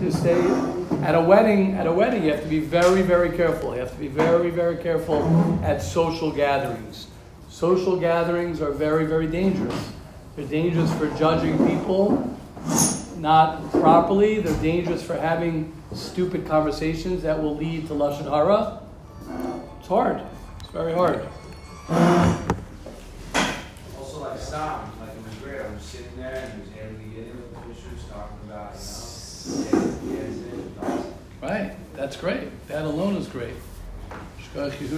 to stay at a wedding. At a wedding, you have to be very, very careful. You have to be very, very careful at social gatherings. Social gatherings are very, very dangerous. They're dangerous for judging people not properly. They're dangerous for having stupid conversations that will lead to lashon hara. It's hard. It's very hard. Also, like Sam, like it was great. I was sitting there and he was able to get in with the talking about, you know, Right. That's great. That alone is great. Thank you.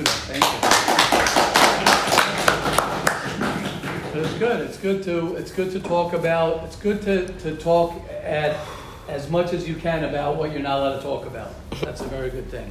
But it's good. It's good to it's good to talk about. It's good to, to talk at as much as you can about what you're not allowed to talk about. That's a very good thing.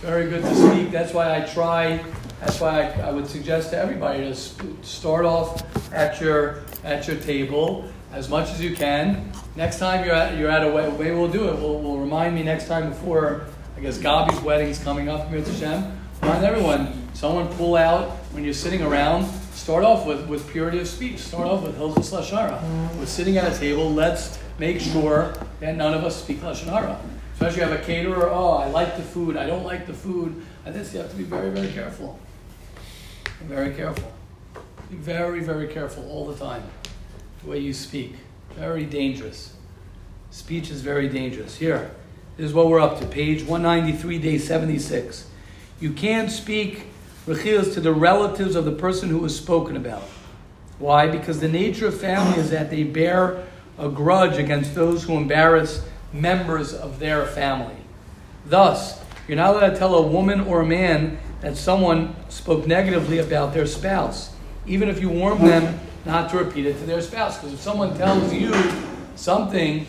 Very good to speak. That's why I try. That's why I, I would suggest to everybody to start off at your at your table as much as you can. Next time you're at you're at a wedding, maybe we'll do it. We'll, we'll remind me next time before I guess Gabi's wedding is coming up. Mitzvah Hashem. Remind everyone. Someone pull out when you're sitting around Start off with, with purity of speech. Start off with Hilchos Lashara. We're sitting at a table. Let's make sure that none of us speak Lashon Hara. Especially if you have a caterer. Oh, I like the food. I don't like the food. I think you have to be very, very careful. Very careful. Be very, very careful all the time. The way you speak. Very dangerous. Speech is very dangerous. Here, this is what we're up to. Page 193, day 76. You can't speak rechilas to the relatives of the person who was spoken about. Why? Because the nature of family is that they bear a grudge against those who embarrass members of their family. Thus, you're not allowed to tell a woman or a man that someone spoke negatively about their spouse, even if you warn them not to repeat it to their spouse. Because if someone tells you something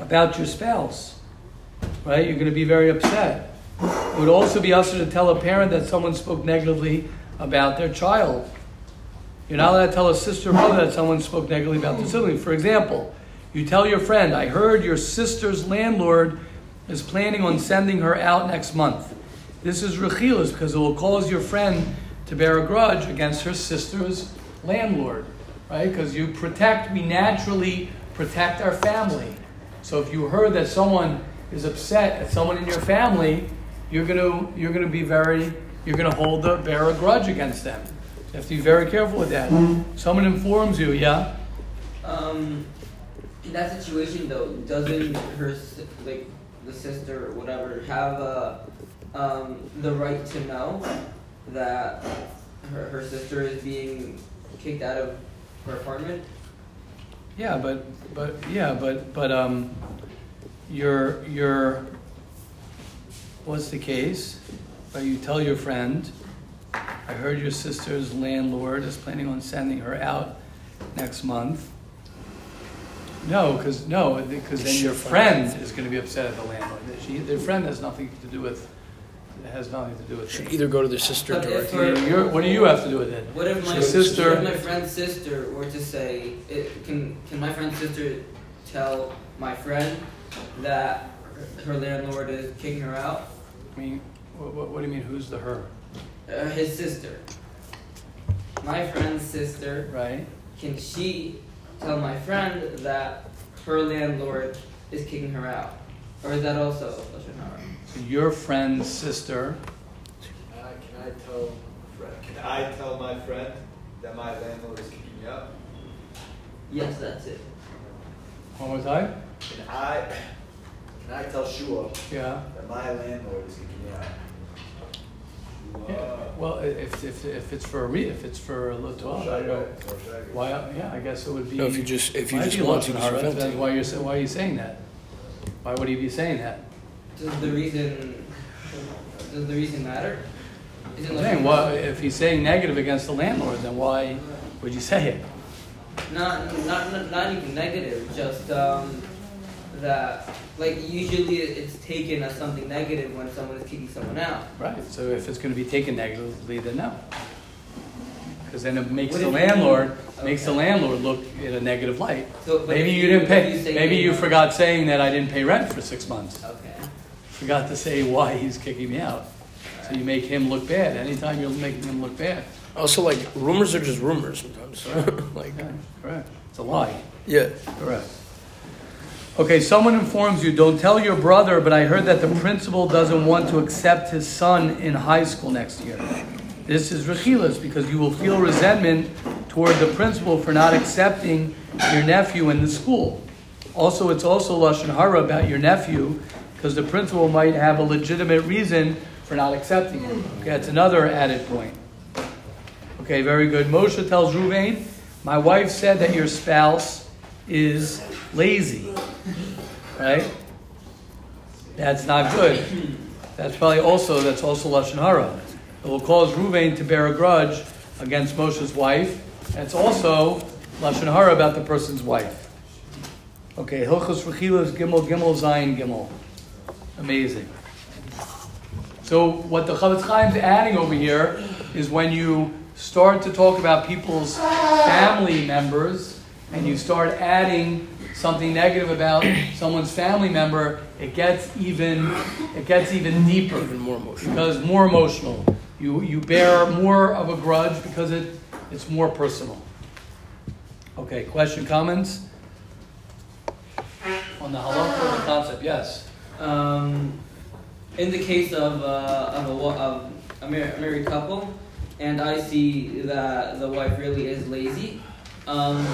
about your spouse, right, you're going to be very upset. It would also be assur to tell a parent that someone spoke negatively about their child. You're not allowed to tell a sister or brother that someone spoke negatively about their sibling. For example, you tell your friend, I heard your sister's landlord is planning on sending her out next month. This is rechilas because it will cause your friend to bear a grudge against her sister's landlord, right? Because you protect, we naturally protect our family. So if you heard that someone is upset at someone in your family, you're gonna you're gonna be very you're gonna hold the bear a grudge against them. You have to be very careful with that. Someone informs you, yeah. Um, in that situation though, doesn't her like the sister or whatever have uh, um, the right to know that her, her sister is being kicked out of her apartment? Yeah, but but yeah, but but um, your your what's the case? But you tell your friend, I heard your sister's landlord is planning on sending her out next month. No, because no, because then your friend is going to be upset at the landlord. She, their friend has nothing to do with. It has nothing to do with. Should it. either go to their sister But if directly. her- You're- what do you have to do with it? What if my Your sister- what if my friend's sister were to say, it, can can my friend's sister tell my friend that her landlord is kicking her out? I mean, what, what, what do you mean? Who's the her? Uh, his sister. My friend's sister. Right. Can she tell my friend that her landlord is kicking her out? Or is that also Lashon Hara? So your friend's sister. Can I, can I tell Fred, can I tell my friend that my landlord is kicking me out? Yes, that's it. One more time. Can I can I tell Shua Yeah. that my landlord is kicking me out? Yeah, well, if, if, if it's for a re, if it's for a little, I don't know. Why, uh, yeah, I guess it would be. No, if you just- if you might just be want to, Lashon just Hara, vent Depends why you're, sa- why are you saying that? Why would he be saying that? Does the reason does the reason matter? Is it I'm saying, well, if he's saying negative against the landlord, then why would you say it? Not, not, not, not even negative, just um, that, like, usually it's taken as something negative when someone is kicking someone out. Right, so if it's gonna be taken negatively, then no. Because then it makes What the you- landlord, makes the landlord look in a negative light. So, Maybe if you didn't pay, you maybe you forgot saying that I didn't pay rent for six months. Okay. Forgot to say why he's kicking me out. So you make him look bad. Anytime you're making him look bad. Also, like rumors are just rumors sometimes. like, Okay, correct. It's a lie. yeah. Correct. Okay, someone informs you, don't tell your brother, but I heard that the principal doesn't want to accept his son in high school next year. This is rechilas because you will feel resentment toward the principal for not accepting your nephew in the school. Also, it's also lashon hara about your nephew because the principal might have a legitimate reason for not accepting him. Okay, that's another added point. Okay, very good. Moshe tells Ruvain, my wife said that your spouse is lazy. Right? That's not good. That's probably also that's also lashon hara. It will cause Ruvain to bear a grudge against Moshe's wife. It's also lashon hara about the person's wife. Okay, Hilchos Rechilas Gimel Gimel Zayin Gimel. Amazing. So what the Chofetz Chaim's adding over here is when you start to talk about people's family members and you start adding something negative about someone's family member, it gets even it gets even deeper, Even more emotional. because more emotional. You you bear more of a grudge because it it's more personal. Okay, question, comments on the halacha the concept? Yes. Um, in the case of, uh, of, a, of a, mar- married couple, and I see that the wife really is lazy, um,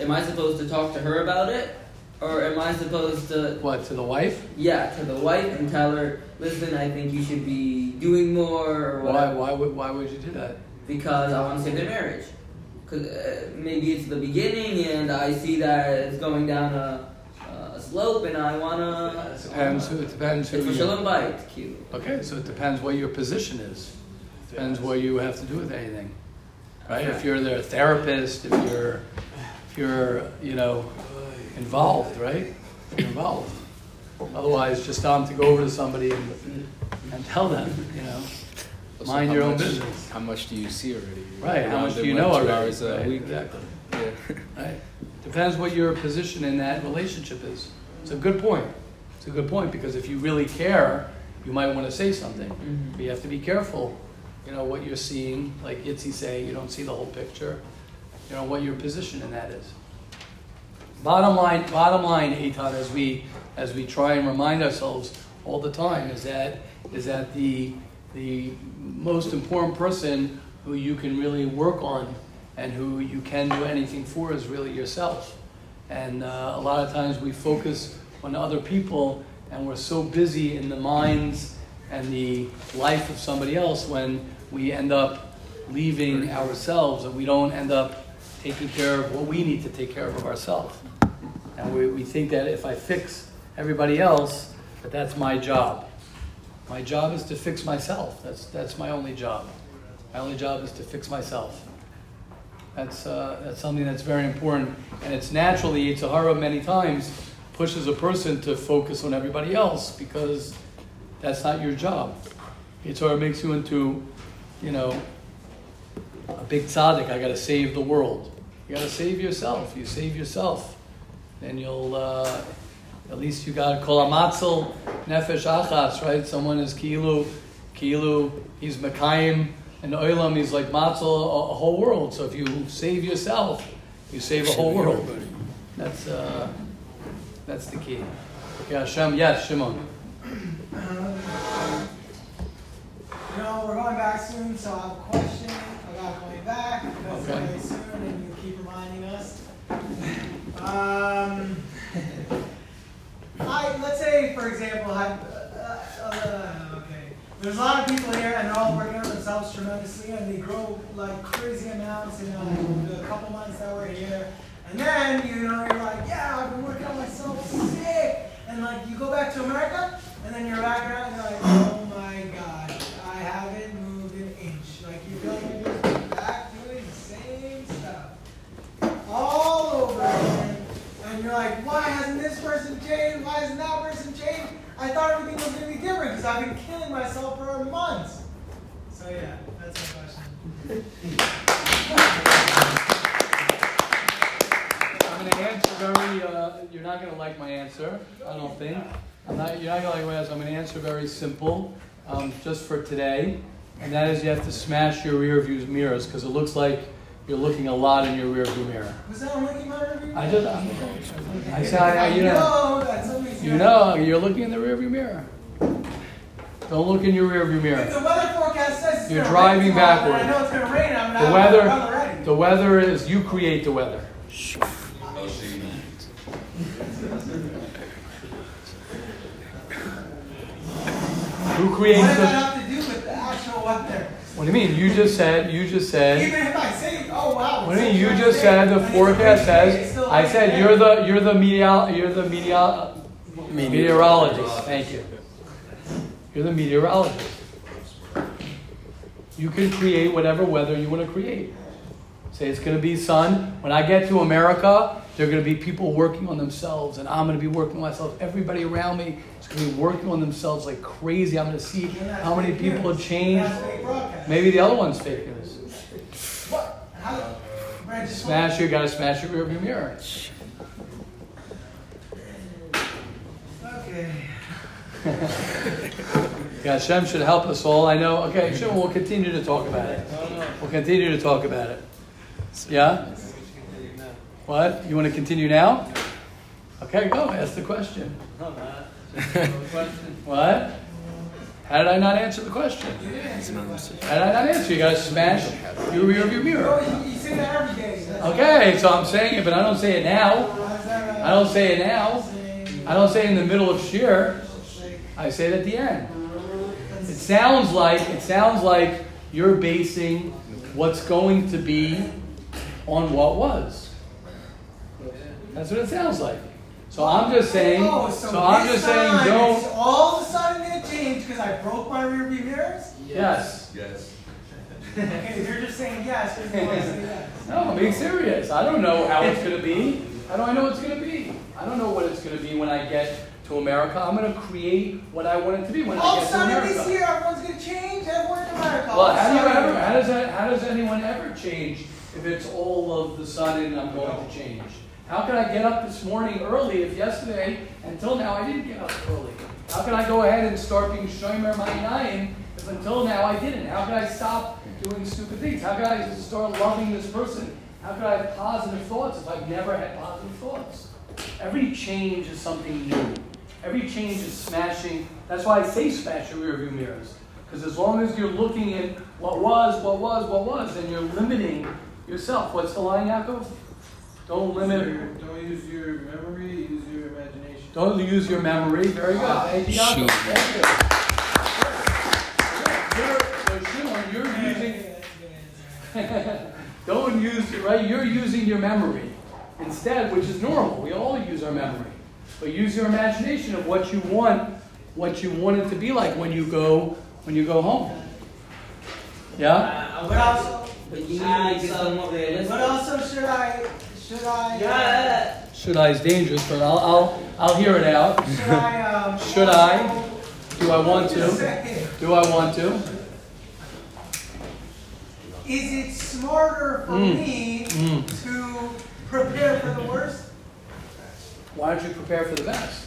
am I supposed to talk to her about it? Or am I supposed to, What to the wife? yeah, to the wife and tell her, listen, I think you should be doing more or Why whatever? why would why would you do that? Because I want to save their marriage. Because uh, maybe it's the beginning and I see that it's going down a slope and I want to. Depends. who- It depends who. It's you- shalom bite, cute. Okay, so it depends what your position is. Depends what you have to do with anything, right? If you're their therapist, if you're, if you're, you know, involved, right? You're involved. Otherwise, just tell them to go over to somebody and, and tell them, you know, Also, mind how your own much- business. How much do you see already? Right? How much do you like, know already? hours a Right, week. Exactly. Yeah. Right? Depends what your position in that relationship is. It's a good point. It's a good point because if you really care, you might want to say something. Mhm. But you have to be careful, you know, what you're seeing, like Itzi saying, you don't see the whole picture, you know, what your position in that is. Bottom line, bottom line, Eitan, as we, as we try and remind ourselves all the time, is that, is that the, the most important person who you can really work on and who you can do anything for is really yourself. And uh, a lot of times we focus on other people and we're so busy in the minds and the life of somebody else when we end up leaving ourselves and we don't end up taking care of what we need to take care of ourselves. And we, we think that if I fix everybody else, that that's my job. My job is to fix myself. That's, that's my only job. My only job is to fix myself. That's, uh, that's something that's very important. And it's naturally, Yetzer Hara many times pushes a person to focus on everybody else because that's not your job. Yetzer Hara makes you into, you know, a big tzaddik. I got to save the world. You got to save yourself. You save yourself, then you'll. Uh, at least you got kol amatzel nefesh achas, right? Someone is kilu, kilu. He's mekayim and oilam. is like matzel, a, a whole world. So if you save yourself, you save a whole world. That's uh, that's the key. Okay, Hashem. Yes, Shimon. You know, we're going back soon, so I have a question about going back. Because Okay. very soon, and you keep reminding us. Um, I let's say, for example, I, uh, uh. There's a lot of people here, and they're all working on themselves tremendously, and they grow like crazy amounts in uh, the couple months that we're here. And then you know you're like, yeah, I've been working on myself sick, and like you go back to America, and then you're back around, and you're like, oh my god, I haven't moved an inch. Like you feel like you're just back doing the same stuff all over again. And you're like, why hasn't this person changed? Why hasn't that person? I thought everything was going to be different because I've been killing myself for months. So yeah, that's my question. I'm going to answer very. Uh, you're not going to like my answer. I don't think. I'm not. You're not going to like my answer. I'm going to answer very simple, um, just for today, and that is you have to smash your rear view mirrors because it looks like you're looking a lot in your rearview mirror. Was that looking my review? I just, I say, I, you know, that you know, you're looking in the rearview mirror. Don't look in your rearview If mirror. the weather forecast says it's You're driving backward. I know it's gonna rain. I'm The weather, the weather is, you create the weather. Who creates What does that have to do with the actual weather? What do you mean? You just said, you just said, Even if I say, oh wow. what do you mean? You just said the forecast rainy day, it's says, I said you're the, you're the meteor, you're the meteor, meteorologist. Thank you. You're the meteorologist. You can create whatever weather you want to create. Say it's going to be sun. When I get to America, there are going to be people working on themselves, and I'm going to be working on myself. Everybody around me is going to be working on themselves like crazy. I'm going to see how many people have changed. That's fake broadcast. Maybe the other one's fake news. What? How? Just Smash, you got to smash your rearview mirror. Okay. Yeah, Hashem should help us all. I know. Okay, Hashem, we'll continue to talk about it. We'll continue to talk about it. Yeah? What? You want to continue now? Okay, go. Ask the question. What? How did I not answer the question? How did I not answer? You got to smash your rearview mirror. Oh, you, you say that every day. That's Okay, so I'm saying it, but I don't say it now. How's that, I don't say it now. I don't say it in the middle of shir. I say it at the end. It sounds like it sounds like you're basing what's going to be on what was. That's what it sounds like. So I'm just saying. Oh, So I'm this just saying, time don't. all of a sudden gonna change because I broke my rearview mirrors. Yes. Yes. Okay, you're just saying yes because you want to say yes. No, I'm being serious. I don't know how it's going to be. How do I know it's going to be? I don't know what it's going to be when I get to America. I'm going to create what I want it to be when All I of a sudden this year, everyone's gonna change. Everyone in America. Well, how do you ever? How does that? How does anyone ever change if it's all of the sudden I'm going to change? How could I get up this morning early if yesterday until now I didn't get up early? How can I go ahead and start being shomer ma'inayim if until now I didn't? How could I stop doing stupid things? How could I start loving this person? How could I have positive thoughts if I've never had positive thoughts? Every change is something new. Every change is smashing. That's why I say smash your rearview mirrors. Because as long as you're looking at what was, what was, what was, then you're limiting yourself. What's the line, Yaakov? Don't limit. Don't use your memory, use your imagination. Don't use your memory. Very good. Ah, thank you, Yaakov. Thank you. You're, Shimon, you're using. Don't use right. You're using your memory instead, which is normal. We all use our memory, but use your imagination of what you want, what you want it to be like when you go when you go home. Yeah. Uh, what also? But you need to make it somewhat realistic. What also should I? Should I? Yeah. Should I is dangerous, but I'll I'll I'll hear it out. Should I? Um, Should I? Do I want to? Do I want to? Is it smarter for Mm. me Mm. to prepare for the worst? Why don't you prepare for the best?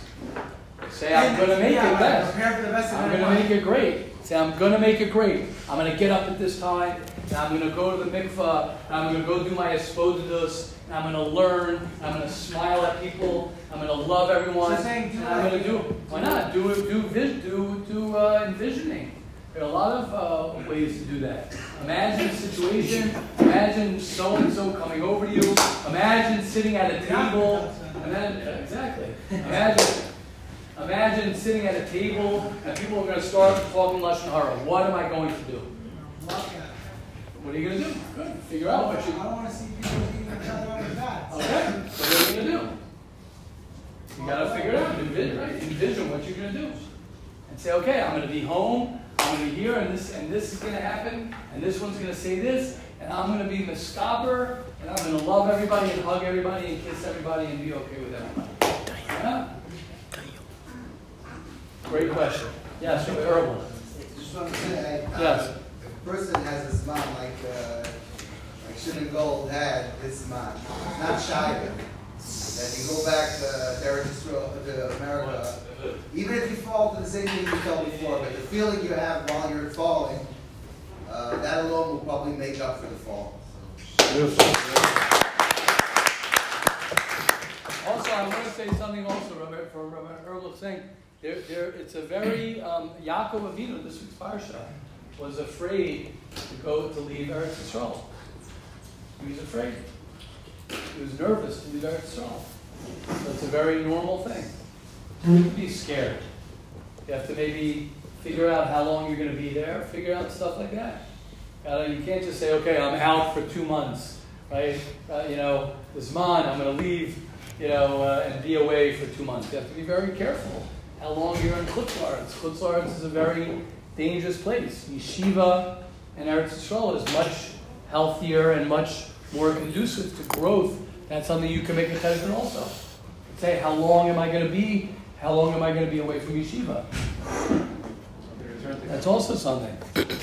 Say I'm gonna make Yeah, it best. Best. I'm gonna make it great. Say, I'm gonna make it great. I'm gonna get up at this time, and I'm gonna go to the mikvah, and I'm gonna go do my hisbodedus, and I'm gonna learn, and I'm gonna smile at people, I'm gonna love everyone, So saying do and I'm gonna do, why not? Do it, do, vis, do, do, uh, envisioning. There are a lot of, uh, ways to do that. Imagine a situation, imagine so-and-so coming over to you, imagine sitting at a table, Imagine, exactly. Imagine, imagine sitting at a table and people are going to start talking lashon hara. What am I going to do? What are you going to do? Good. Figure out what I don't want to see people beating each other up with bats. Okay. So what are you going to do? You got to figure it out. Envision, right? Envision what you're going to do, and say, okay, I'm going to be home. I'm going to be here, and this and this is going to happen, and this one's going to say this, and I'm going to be miskaber, and I'm going to love everybody and hug everybody and kiss everybody and be okay with everybody. Yeah? Great question. Yes, Erwin. Just want to say, I, Yes. Uh, if a person has a smile like, uh, like Shimon Gold had, this smile, not shy that you go back to Derek Israel, to America, even if you fall to the same thing you fell before, but the feeling you have while you're falling, uh, that alone will probably make up for the fall. Also, I want to say something also, Rabbi, for Rabbi Erlich saying, there, there, it's a very, um, Yaakov Avinu, this week's Parsha, was afraid to go to leave Eretz Yisrael. He was afraid. He was nervous to leave Eretz Yisrael. It's a very normal thing. You be scared. You have to maybe figure out how long you're going to be there, figure out stuff like that. Uh, you can't just say, okay, I'm out for two months, right? Uh, you know, this month I'm going to leave, you know, uh, and be away for two months. You have to be very careful how long you're in Chutz La'aretz. Is a very dangerous place. Yeshiva and Eretz Yisrael is much healthier and much more conducive to growth. That's something you can make a cheshbon also. Say, how long am I going to be? How long am I going to be away from yeshiva? That's also something.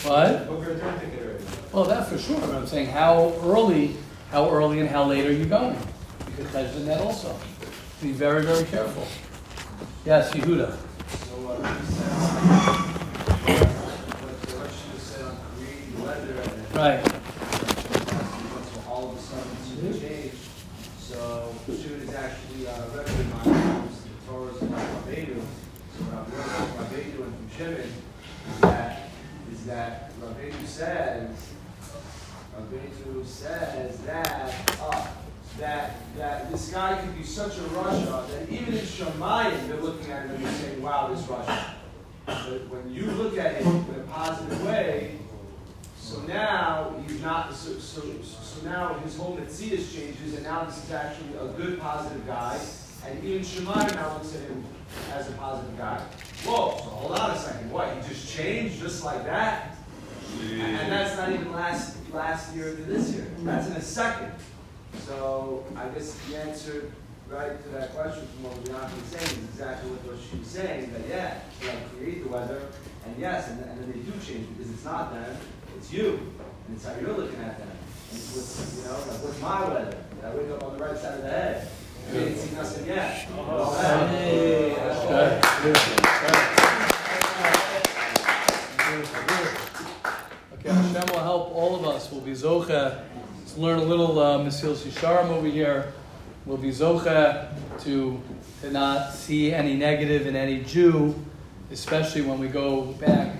What? Well, that for sure. But I'm saying how early, how early and how late are you going? You could question that also. Be very, very careful. Yes, Yehuda. So what you said, what, what you said on creating the weather and Right. then all of a sudden it's changed. So Jude is actually uh, record my house, the Torah's Rabbeinu. So what I've learned from Rabbeinu and from Shimon is that, is that Rabbeinu says, Rabbeinu says that, uh, that, that this guy could be such a rasha that even in Shamayim, they're looking at him and saying, wow, this rasha. But when you look at him in a positive way, so now he's not. So, so, so now his whole Metzias changes, and now this is actually a good, positive guy. And even Shemaiah now looks at him as a positive guy. Whoa! So hold on a second. What? He just changed just like that? And, that's not even last last year to this year. That's in a second. So I guess the answer right to that question from what Bianca was saying is exactly what she was saying. That yeah, know, create the weather, and yes, and, and then they do change because it's not them, it's you, and it's how you're looking at them. And it's what's, you know, like what's my weather? Did I wake up on the right side of the head? You ain't seen nothing yet. All that. Hey, that's Good. Okay, Hashem will help all of us. We'll be zocha. Let's learn a little uh, Mesilas Yesharim over here. We'll be zocha to, to not see any negative in any Jew, especially when we go back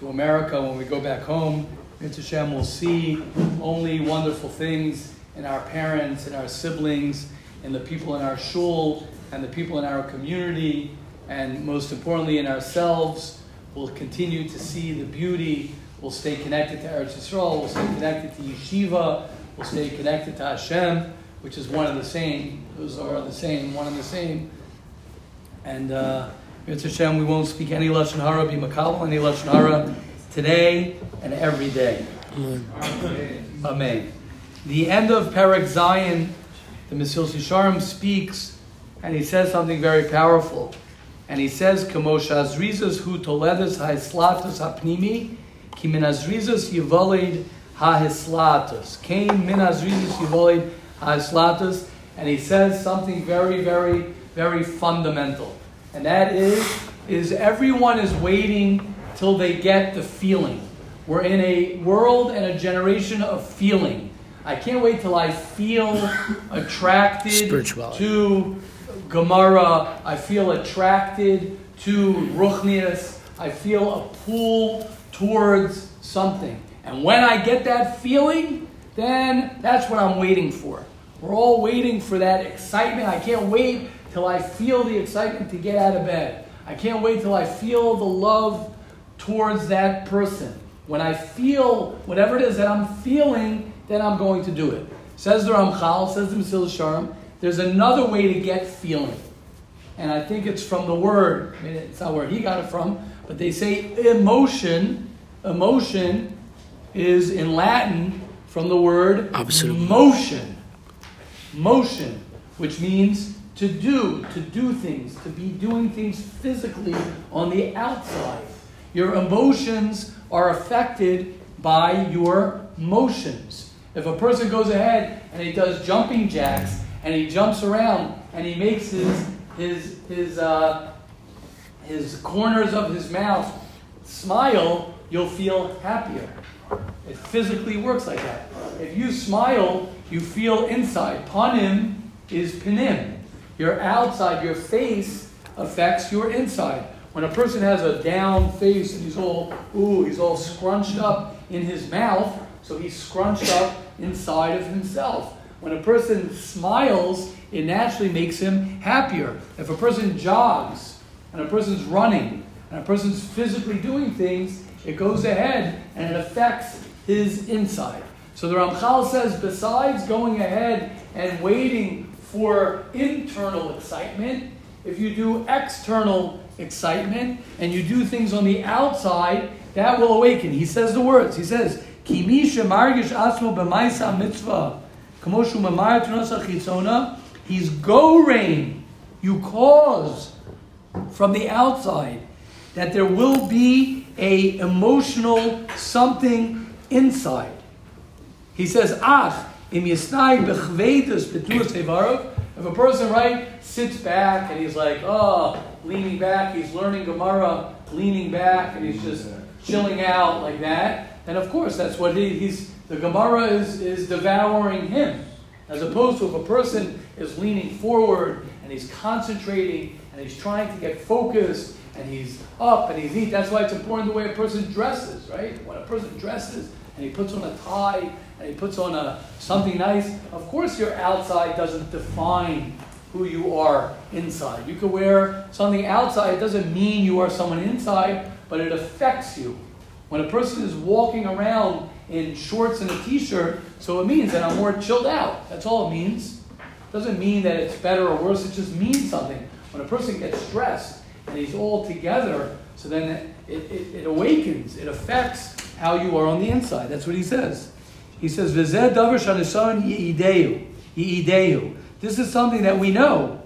to America, when we go back home. Hashem will see only wonderful things in our parents and our siblings and the people in our shul and the people in our community and most importantly in ourselves. We'll continue to see the beauty. We'll stay connected to Eretz Yisrael. We'll stay connected to Yeshiva. We'll stay connected to Hashem, which is one and the same. Those are the same, one and the same. And uh, Hashem, we won't speak any Lashon Hara, be Makal, any Lashon Hara today and every day. Amen. The end of Perek Zayin, the Mesilas Yesharim speaks, and he says something very powerful. And he says, "Kamosh azrizas hu toledas ha'eslatus hapnimi, ki min azrizas yivalid ha'eslatus. Kain min azrizas yivalid ha'eslatus." And he says something very, very, very fundamental, and that is, is everyone is waiting till they get the feeling. We're in a world and a generation of feeling. I can't wait till I feel attracted to Gemara. I feel attracted to Ruchnias. I feel a pull towards something. And when I get that feeling, then that's what I'm waiting for. We're all waiting for that excitement. I can't wait till I feel the excitement to get out of bed. I can't wait till I feel the love towards that person. When I feel whatever it is that I'm feeling, then I'm going to do it. Says the Ramchal, says the Mesilas Yesharim, there's another way to get feeling. And I think it's from the word, I mean, it's not where he got it from, but they say emotion, emotion is in Latin from the word of- motion. Motion, which means to do, to do things, to be doing things physically on the outside. Your emotions are affected by your motions. If a person goes ahead and he does jumping jacks and he jumps around and he makes his his his uh, his corners of his mouth smile, you'll feel happier. It physically works like that. If you smile you feel inside. Panim is pinim. Your outside, your face affects your inside. When a person has a down face and he's all, ooh, he's all scrunched up in his mouth, so he's scrunched up inside of himself. When a person smiles, it naturally makes him happier. If a person jogs and a person's running and a person's physically doing things, it goes ahead and it affects his inside. So the Ramchal says, besides going ahead and waiting for internal excitement, if you do external excitement and you do things on the outside, that will awaken. He says the words. He says, Kimisha margish asmo b'maisa mitzvah, kamoshu mamar chitzona. He's go rain. You cause from the outside that there will be a emotional something inside. He says, Ach, im yisnai bechvedus betuas tevarov. If a person, right, sits back and he's like, oh, leaning back, he's learning Gemara, leaning back, and he's just chilling out like that, And of course that's what he, he's, the Gemara is, is devouring him. As opposed to if a person is leaning forward and he's concentrating and he's trying to get focused and he's up and he's neat. That's why it's important the way a person dresses, right? When a person dresses and he puts on a tie and he puts on a something nice, of course your outside doesn't define who you are inside. You can wear something outside, it doesn't mean you are someone inside, but it affects you. When a person is walking around in shorts and a t-shirt, so it means that I'm more chilled out. That's all it means. It doesn't mean that it's better or worse, it just means something. When a person gets stressed and he's all together, so then it, it, it awakens, it affects how you are on the inside. That's what he says. He says, V'zeh davar shanisan yi'ideu. Yi'ideu. This is something that we know.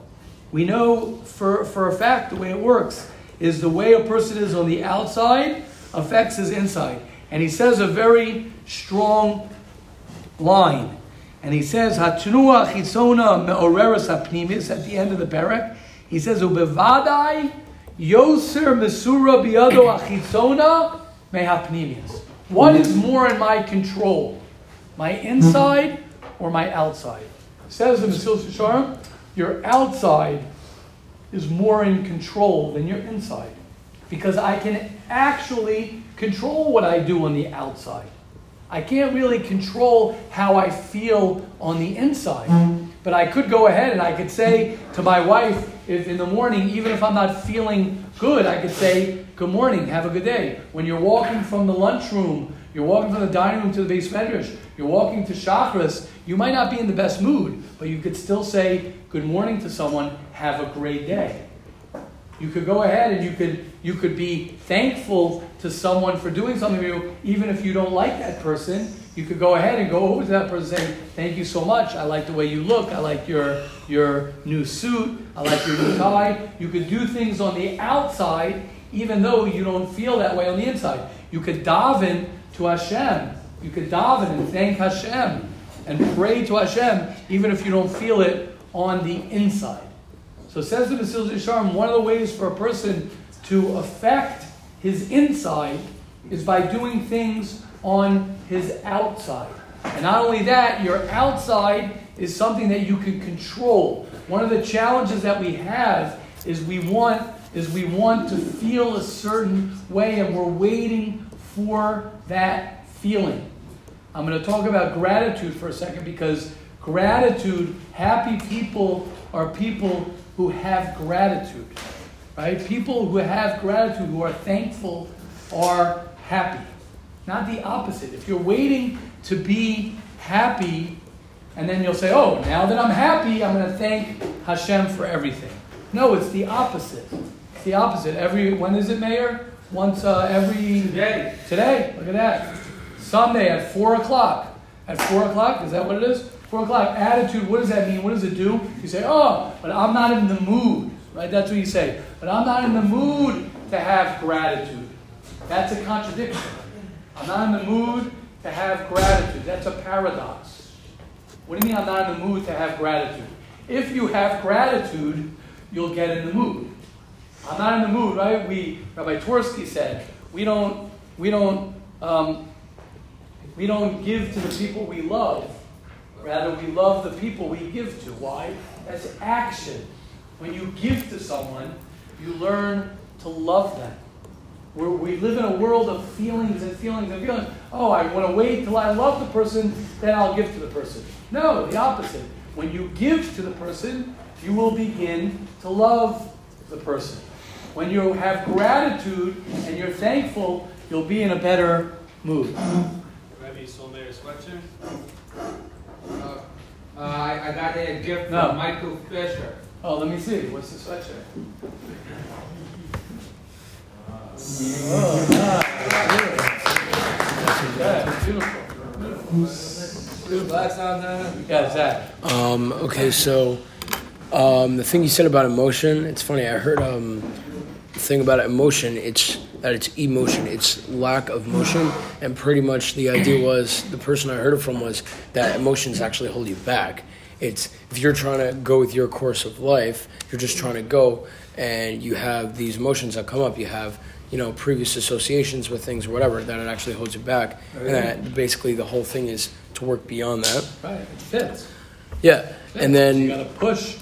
We know for, for a fact the way it works is the way a person is on the outside affects his inside. And he says a very strong line. And he says, Hatnua chitzona me'oreres hapnimis at the end of the parak. He says, Ubevadai yoser mesura biado achitzona mehapnimius. What is more in my control? My inside or my outside? Says in the Mesilas Yesharim, your outside is more in control than your inside. Because I can actually control what I do on the outside. I can't really control how I feel on the inside. But I could go ahead and I could say to my wife, if in the morning, even if I'm not feeling good, I could say, Good morning, have a good day. When you're walking from the lunchroom, you're walking from the dining room to the beis medrash, you're walking to chakras, you might not be in the best mood, but you could still say good morning to someone, have a great day. You could go ahead and you could you could be thankful to someone for doing something for you, even if you don't like that person. You could go ahead and go over to that person Thank you so much. I like the way you look. I like your your new suit. I like your new tie. You could do things on the outside, even though you don't feel that way on the inside. You could daven to Hashem. You could daven and thank Hashem and pray to Hashem, even if you don't feel it on the inside. So says the Mesilas Yesharim, one of the ways for a person to affect his inside is by doing things on his outside. And not only that, your outside is something that you can control. One of the challenges that we have is we want is we want to feel a certain way and we're waiting for that feeling. I'm going to talk about gratitude for a second because gratitude, happy people are people who have gratitude. Right? People who have gratitude, who are thankful, are happy. Not the opposite. If you're waiting to be happy, and then you'll say, oh, now that I'm happy, I'm going to thank Hashem for everything. No, it's the opposite. It's the opposite. Every when is it, Mayor? Once uh, every Today. Today. Look at that. Sunday at four o'clock. At four o'clock, is that what it is? Four o'clock. Attitude. What does that mean? What does it do? You say, oh, but I'm not in the mood. Right? That's what you say. But I'm not in the mood to have gratitude. That's a contradiction. I'm not in the mood to have gratitude. That's a paradox. What do you mean I'm not in the mood to have gratitude? If you have gratitude, you'll get in the mood. I'm not in the mood, right? We Rabbi Twerski said we don't we don't um, we don't give to the people we love Rather, we love the people we give to. Why? That's action. When you give to someone, you learn to love them. We're, we live in a world of feelings and feelings and feelings. Oh, I want to wait till I love the person, then I'll give to the person. No, the opposite. When you give to the person, you will begin to love the person. When you have gratitude and you're thankful, you'll be in a better mood. Rabbi Solmeir's sweatshirt. Uh, uh, I, I got a gift No. from Michael Fisher. Oh, let me see. What's the sweatshirt? Oh, nice. Beautiful. Beautiful. Yeah, Zach. Um, okay, so um, the thing you said about emotion, it's funny. I heard um, the thing about emotion. It's that it's emotion. It's lack of motion, and pretty much the idea was the person I heard it from was that emotions actually hold you back. It's if you're trying to go with your course of life, you're just trying to go, and you have these emotions that come up. You have you know previous associations with things or whatever that it actually holds you back, oh, and that basically the whole thing is to work beyond that. Right, it fits. Yeah, and then you got to push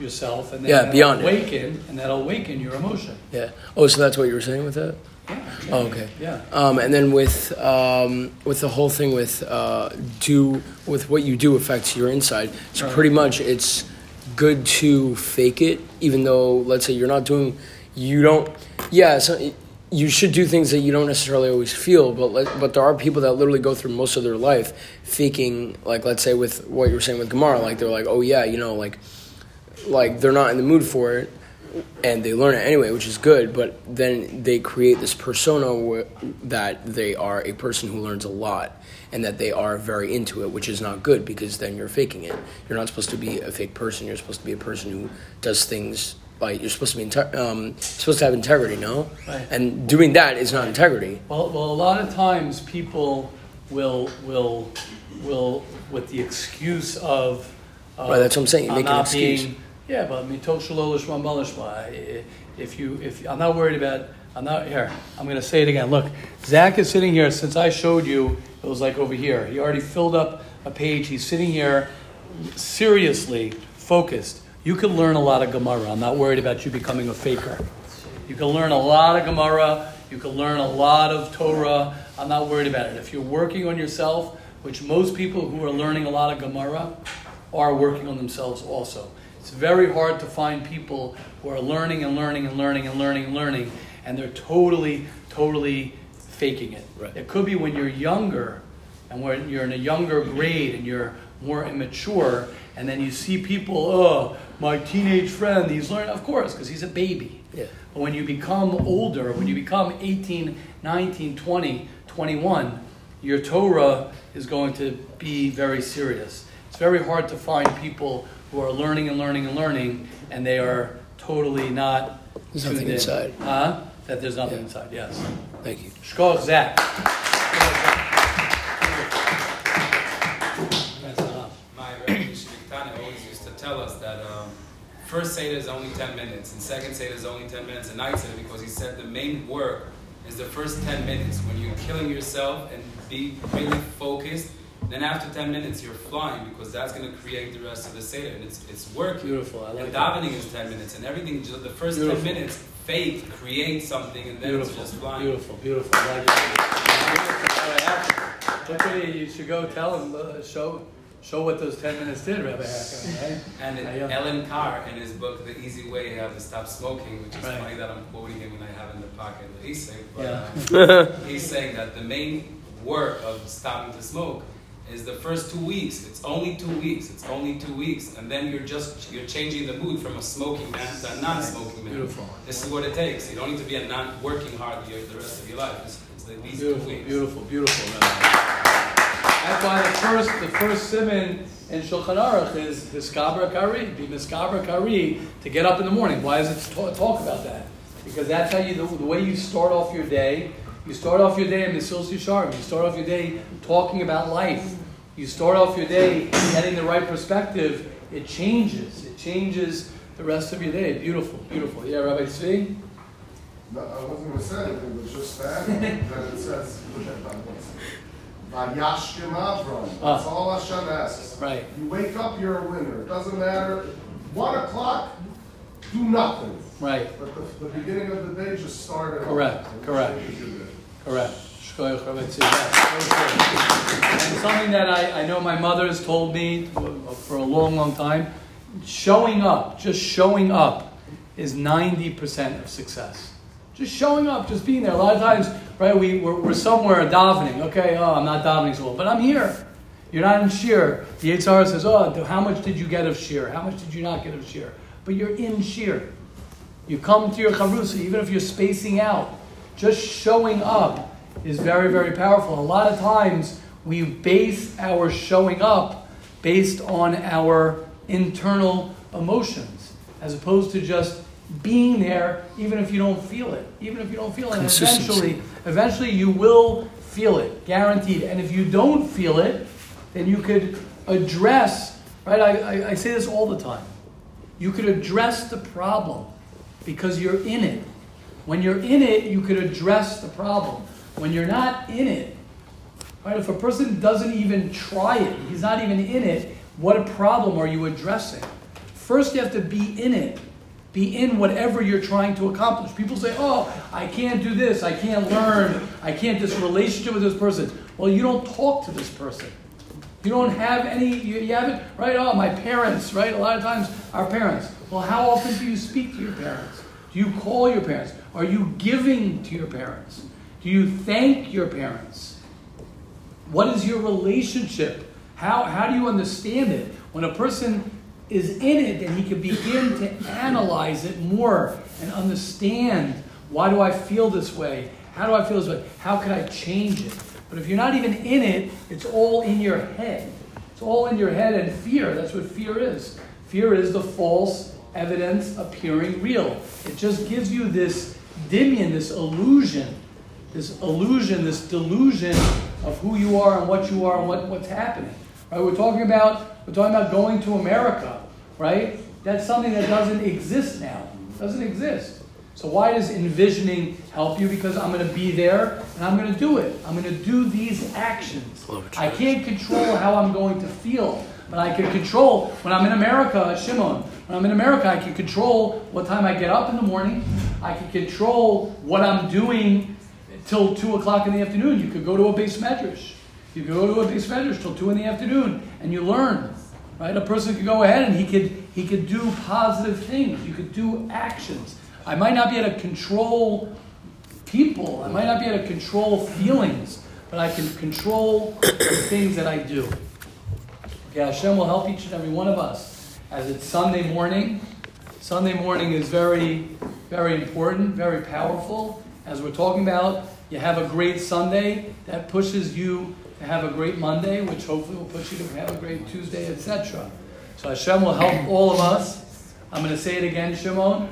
yourself, and then Yeah, beyond it. awaken, and that'll awaken your emotion. Yeah. Oh, so that's what you were saying with that? Yeah. Oh, okay. Yeah. Um, and then with um, with the whole thing with uh, do with what you do affects your inside. So Right. pretty much it's good to fake it, even though let's say you're not doing, you don't. Yeah. So you should do things that you don't necessarily always feel, but let, but there are people that literally go through most of their life faking. Like let's say with what you were saying with Gemara, like they're like, oh yeah, you know, like like they're not in the mood for it and they learn it anyway which is good but then they create this persona wh- that they are a person who learns a lot and that they are very into it which is not good because then you're faking it you're not supposed to be a fake person you're supposed to be a person who does things like you're supposed to be inte- um, supposed to have integrity no Right. and doing that is not integrity Well, well, a lot of times people will will will with the excuse of, of Right, that's what I'm saying, you make an excuse. Being, yeah, but lishma balishma. If you if I'm not worried about I'm not here. I'm going to say it again. Look, Zach is sitting here. Since I showed you, it was like over here. He already filled up a page. He's sitting here, seriously focused. You can learn a lot of Gemara. I'm not worried about you becoming a faker. You can learn a lot of Gemara. You can learn a lot of Torah. I'm not worried about it. If you're working on yourself, which most people who are learning a lot of Gemara are working on themselves also. It's very hard to find people who are learning and learning and learning and learning and learning, and they're totally, totally faking it. Right. It could be when you're younger and when you're in a younger grade and you're more immature, and then you see people, oh, my teenage friend, he's learning, of course, because he's a baby. Yeah. But when you become older, when you become 18, 19, 20, 21, your Torah is going to be very serious. It's very hard to find people who are learning and learning and learning, and they are totally not. There's tuned nothing in. inside. Huh? That there's nothing Yeah. inside, yes. thank you Shkoch, Zach. My Rebbe Shviktana always used to tell us that um, first Seder is only 10 minutes, and second Seder is only 10 minutes, and night Seder, because he said the main work is the first 10 minutes when you're killing yourself and be really focused. Then after 10 minutes, you're flying because that's going to create the rest of the Seder, and it's, it's working. Beautiful. I like and davening is 10 minutes, and everything, just the first Beautiful. 10 minutes, faith creates something, and then Beautiful, it's just flying. beautiful, beautiful. I like it. Look what he- you should go tell him, uh, show, show what those ten minutes did, Rabbi Hacker, right? And I, uh, Allen Carr, in his book, The Easy Way How to Stop Smoking, which is Right. funny that I'm quoting him when I have in the pocket the essay, but Yeah. uh, he's saying that the main work of stopping to smoke is the first two weeks. It's only two weeks. It's only two weeks, and then you're just you're changing the mood from a smoking man to a non-smoking man. Beautiful. This is what it takes. You don't need to be a non working hard the, the rest of your life. It's, it's at least two Beautiful, weeks. beautiful, beautiful. Rabbi. That's why the first, the first simon in Shulchan Aruch is Miskabra Kari, be Miskabra Kari, to get up in the morning. Why is it ta- talk about that? Because that's how you, the, the way you start off your day, you start off your day in Mesilas Yesharim. You start off your day talking about life. You start off your day getting the right perspective. It changes. It changes the rest of your day. Beautiful, beautiful. Yeah, Rabbi Tzvi? No, I wasn't going to say anything, but just that, that it says, Avram. Ah. That's all Hashem asks. Right. You wake up, you're a winner. It doesn't matter. One o'clock, do nothing. Right. But the, the beginning of the day just started. Correct, correct. Correct. And something that I, I know my mother has told me for a long, long time, showing up, just showing up, is 90% of success. Just showing up, just being there. A lot of times, right, we, we're, we're somewhere davening. Okay, oh, I'm not davening so well, but I'm here. You're not in shiur. The HR says, oh, how much did you get of shiur? How much did you not get of shiur? But you're in shiur. You come to your chavrusa, even if you're spacing out, just showing up is very, very powerful. A lot of times we base our showing up based on our internal emotions, as opposed to just being there, even if you don't feel it. Even if you don't feel it, and eventually, eventually you will feel it, guaranteed. And if you don't feel it, then you could address. Right? I, I, I say this all the time. You could address the problem because you're in it. When you're in it, you could address the problem. When you're not in it, right? If a person doesn't even try it, he's not even in it, what a problem are you addressing? First, you have to be in it. Be in whatever you're trying to accomplish. People say, oh, I can't do this, I can't learn, I can't this relationship with this person. Well, you don't talk to this person. You don't have any, you, you haven't, right? Oh, my parents, right? A lot of times, our parents. Well, how often do you speak to your parents? Do you call your parents? Are you giving to your parents? Do you thank your parents? What is your relationship? How, how do you understand it? When a person is in it, then he can begin to analyze it more and understand why do I feel this way? How do I feel this way? How can I change it? But if you're not even in it, it's all in your head. It's all in your head and fear. That's what fear is. Fear is the false evidence appearing real. It just gives you this dimion, this illusion, this illusion, this delusion of who you are and what you are and what, what's happening. Right? We're talking about we're talking about going to America, right? That's something that doesn't exist now. Doesn't exist. So why does envisioning help you? Because I'm going to be there and I'm going to do it. I'm going to do these actions. I can't control how I'm going to feel, but I can control when I'm in America, Shimon. When I'm in America, I can control what time I get up in the morning. I can control what I'm doing till two o'clock in the afternoon. You could go to a beis medrash. You could go to a beis medrash till two in the afternoon, and you learn. Right? A person could go ahead and he could he could do positive things. You could do actions. I might not be able to control people. I might not be able to control feelings, but I can control the things that I do. Okay, Hashem will help each and every one of us. As it's Sunday morning, Sunday morning is very, very important, very powerful. As we're talking about, you have a great Sunday that pushes you to have a great Monday, which hopefully will push you to have a great Tuesday, etc. So Hashem will help all of us. I'm going to say it again, Shimon,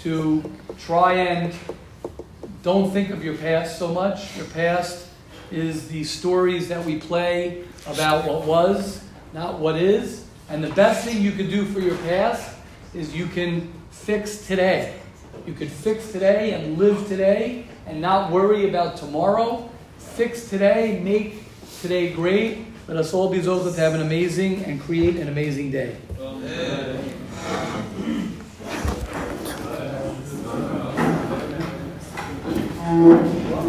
to try and don't think of your past so much. Your past is the stories that we play about what was, not what is. And the best thing you can do for your past is you can fix today. You can fix today and live today and not worry about tomorrow. Fix today, make today great. Let us all be those that have an amazing and create an amazing day.